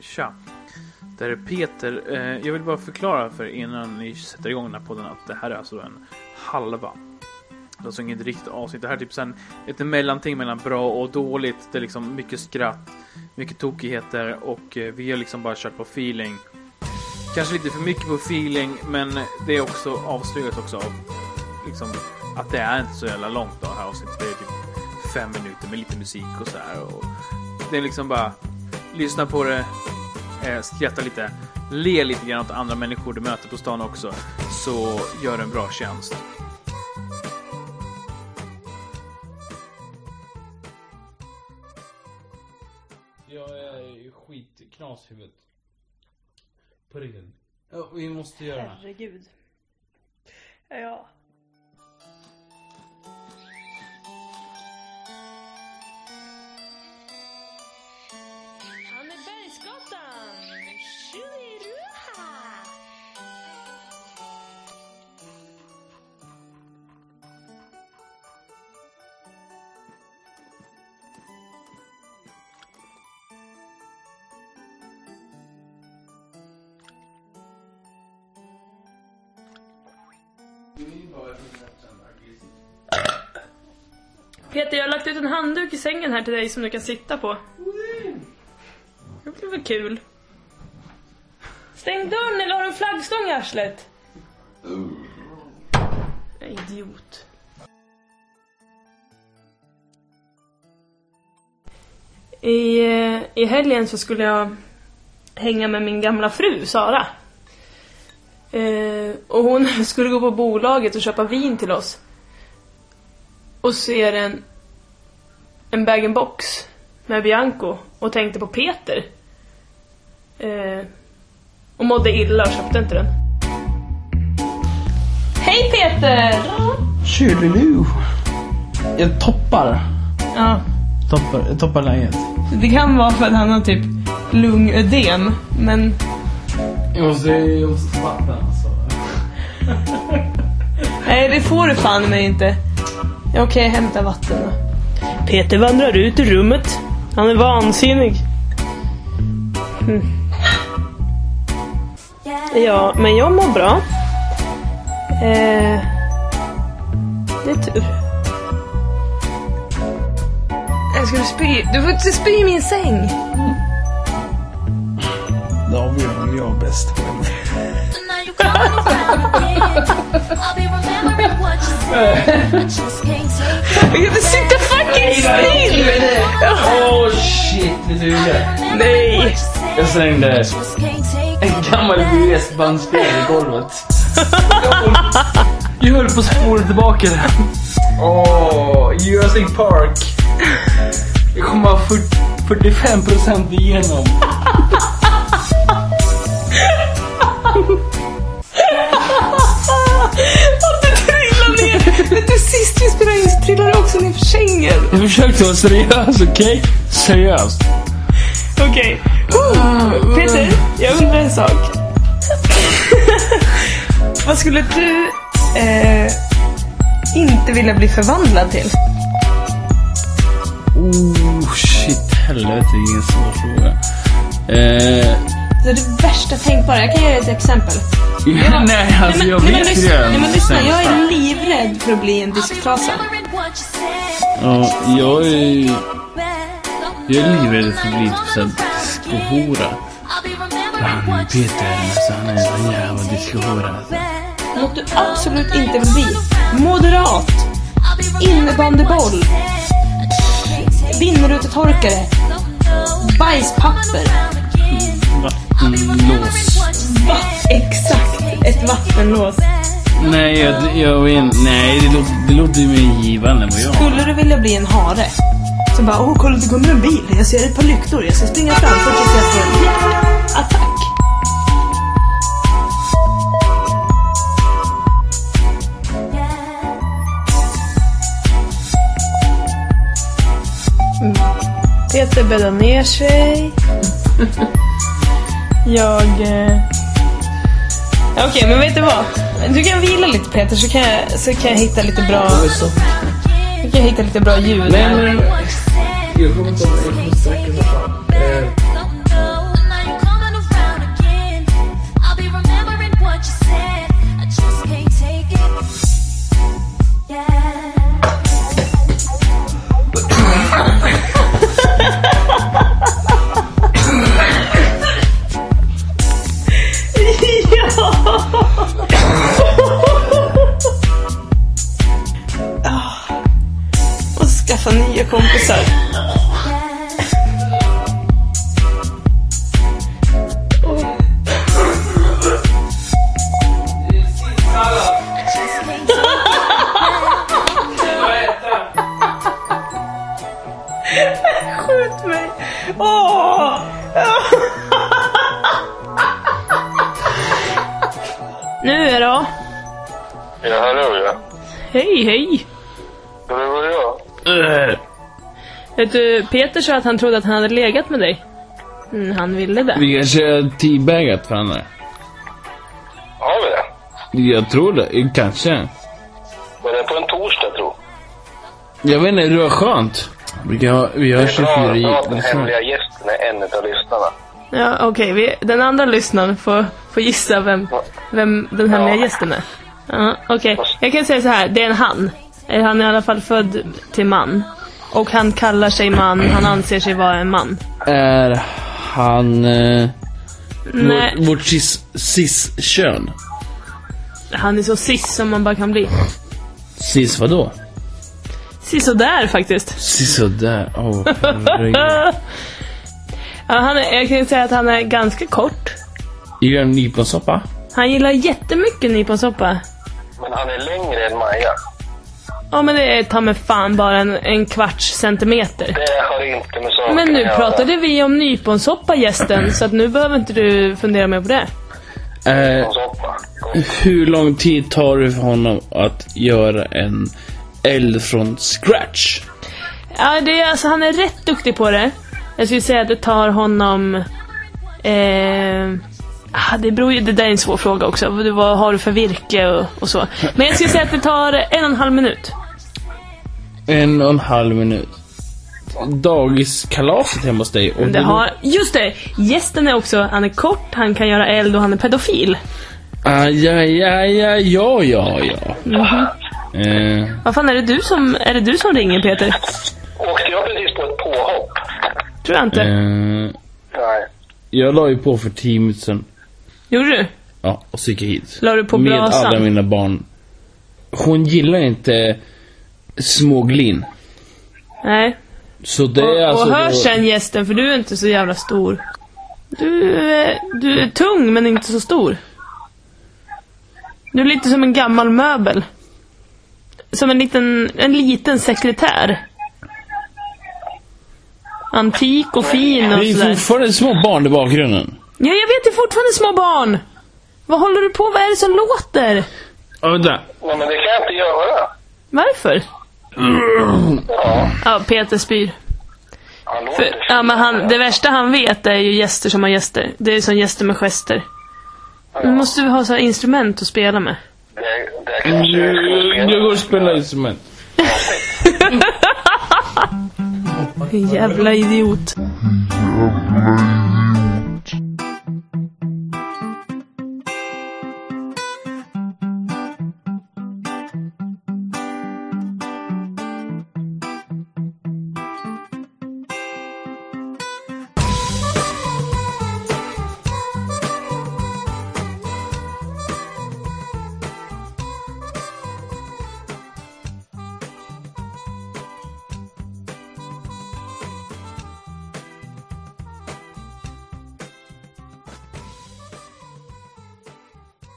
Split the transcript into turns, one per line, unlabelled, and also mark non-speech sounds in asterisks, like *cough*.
Tja. Det här är Peter. Eh, Jag vill bara förklara för er innan ni sätter igång den här podden att det här är alltså en halva. Det är alltså inget riktigt avsnitt. Det här är typ sen ett mellanting mellan bra och dåligt. Det är liksom mycket skratt, mycket tokigheter och eh, vi har liksom bara kört på feeling. Kanske lite för mycket på feeling, men det är också avslöjat också av liksom att det är inte så jävla långt då, det här avsnittet. Det är typ fem minuter med lite musik och så här. Och det är liksom bara lyssna på det, eh, skratta lite, le lite grann åt andra människor du möter på stan också. Så gör en bra tjänst.
Jag är skitknas i huvudet. På riktigt. Ja, vi måste göra det.
Herregud. Ja. Peter, jag har lagt ut en handduk i sängen här till dig som du kan sitta på. Det blir väl kul. Stäng dörren eller har du en flaggstång i arslet? Idiot. I, eh, I helgen så skulle jag hänga med min gamla fru Sara. Eh, och hon *laughs* skulle gå på bolaget och köpa vin till oss. Och ser en, en bag-in-box med Bianco och tänkte på Peter. Eh, och mådde illa och köpte inte den. Hej Peter!
Tjolilu. Jag toppar.
Ja,
Toppar, toppar läget.
det kan vara för att han har typ lungödem, men
Jag måste, jag måste ta vatten alltså. *laughs*
nej det får du fan mig inte. Okej, jag hämtar vatten då. Peter vandrar ut ur rummet. Han är vansinnig. Mm. Ja, men jag mår bra. Eh, det är tur. Jag skulle spy. Du får inte spy i min säng.
Det jag bäst *laughs*
vill sitta fucking still!
Oh shit, vet du det?
Nej!
Jag slängde en gammal VHS-bandspelare i golvet. Jag höll på att spola tillbaka den. Åh, Jurassic Park. Jag kommer ha 40, 45% igenom.
Att du trillar ner! Vet du, sist vi spelade in så trillade du också ner för sängen.
Jag försökte vara seriös, okej? Seriöst.
Okej. Oh, Peter, jag undrar en sak. *laughs* Vad skulle du eh, inte vilja bli förvandlad till?
Oh shit, helvete vilken svår fråga. Eh,
Så det värsta tänkbara. Jag kan ge dig ett exempel.
nej, alltså jag
nej, men
vet ju redan
nej, men lyssna, jag är livrädd för att bli en disktrasa.
Ja, jag är, jag är livrädd för att bli typ Han
what you
Peter, alltså han är en sån jävla. Alltså.
said.
Något du absolut inte vill bli. Moderat. Innebandyboll.
what you
Vattenlås.
Va? Exakt. Ett vattenlås.
Nej, jag, jag vet Nej, det låter, det låter ju mer givande än vad jag
Skulle du vilja bli en hare? Så bara, åh kolla det kommer en bil, jag ser ett par lyktor, jag ska springa framför tills jag ser ja, attack. Peter bäddar ner sig. *laughs* Jag... Eh... Okej, men vet du vad? Du kan vila lite Peter så kan jag, så kan jag hitta lite bra... Så kan jag hitta lite bra ljud.
Nej, men... Jag kommer inte ihåg,
Nu är då.
Ja, hallå ja.
Hej, hej.
Det var jag.
Eh,
Vet du, Peter sa att han trodde att han hade legat med dig. Mm, han ville det.
Vi kanske har teabagat varandra.
Har vi det?
Jag tror det. Kanske.
Var det på en torsdag, tro?
Jag vet inte, det var skönt. Vi, har, vi har
Det är
24
bra
i...
att den hemliga gästen är en av lyssnarna.
Ja, okej. vi den andra lyssnaren får, får gissa vem, vem den hemliga
Ja.
gästen är. Ja, okej. Jag kan säga så här, det är en han. Han är i alla fall född till man. Och han kallar sig man, han anser sig vara en man.
Är han... Eh,
Nej,
vårt vårt cis- cis-kön?
han är så cis som man bara kan bli.
Cis vadå?
Sisådär faktiskt.
Sisådär. Åh, herregud. *laughs*
Ja, han är, jag kan säga att han är ganska kort.
Gillar du nyponsoppa?
Han gillar jättemycket nyponsoppa.
Men han är längre än Maja.
Ja men det är ta mig fan bara en, en kvarts centimeter.
Det har inte med saken
Men nu
att göra.
pratade vi om nyponsoppa gästen, så att nu behöver inte du fundera mer på det.
Eh, hur lång tid tar det för honom att göra en eld från scratch?
Ja, det är, alltså, han är rätt duktig på det. Jag skulle säga att det tar honom... Eh, ah, det beror ju, det där är en svår fråga också. Vad, har du för virke och, och så. Men jag skulle säga att det tar en och en halv minut.
En och en halv minut. Dagiskalaset hemma hos dig. Och
Det har, just det! Gästen är också, han är kort, han kan göra eld och han är pedofil.
Ah, ja, ja, ja, ja, ja, ja.
Mhm.
Eh,
Vad fan är det du som, är det du som ringer Peter?
Åkte jag precis på ett påhopp?
Tror jag inte.
eh,
Nej.
jag la ju på för tio minuter sedan.
Gjorde du?
Ja, och så gick jag hit.
La du på
Med
brasan?
alla mina barn. Hon gillar inte småglin.
Nej.
Så det
Och,
är alltså...
och hör
då-
sen gästen, för du är inte så jävla stor. Du, du är tung, men inte så stor. Du är lite som en gammal möbel. Som en liten, en liten sekretär. Antik och fin och
Det är
sådär.
fortfarande små barn i bakgrunden.
Ja, jag vet, det är fortfarande små barn! Vad håller du på Vad är det som låter?
Ja, vänta.
Nej, men det kan jag inte göra.
Varför?
Ja,
Ja, Peter spyr.
han låter
För, ja, men han, det värsta han vet är ju gäster som har gäster. Det är som gäster med gester. Nu måste vi ha så här instrument att spela med.
Det, det kanske jag skulle
Jag
spela.
går och spelar instrument.
Jävla idiot.
Jävla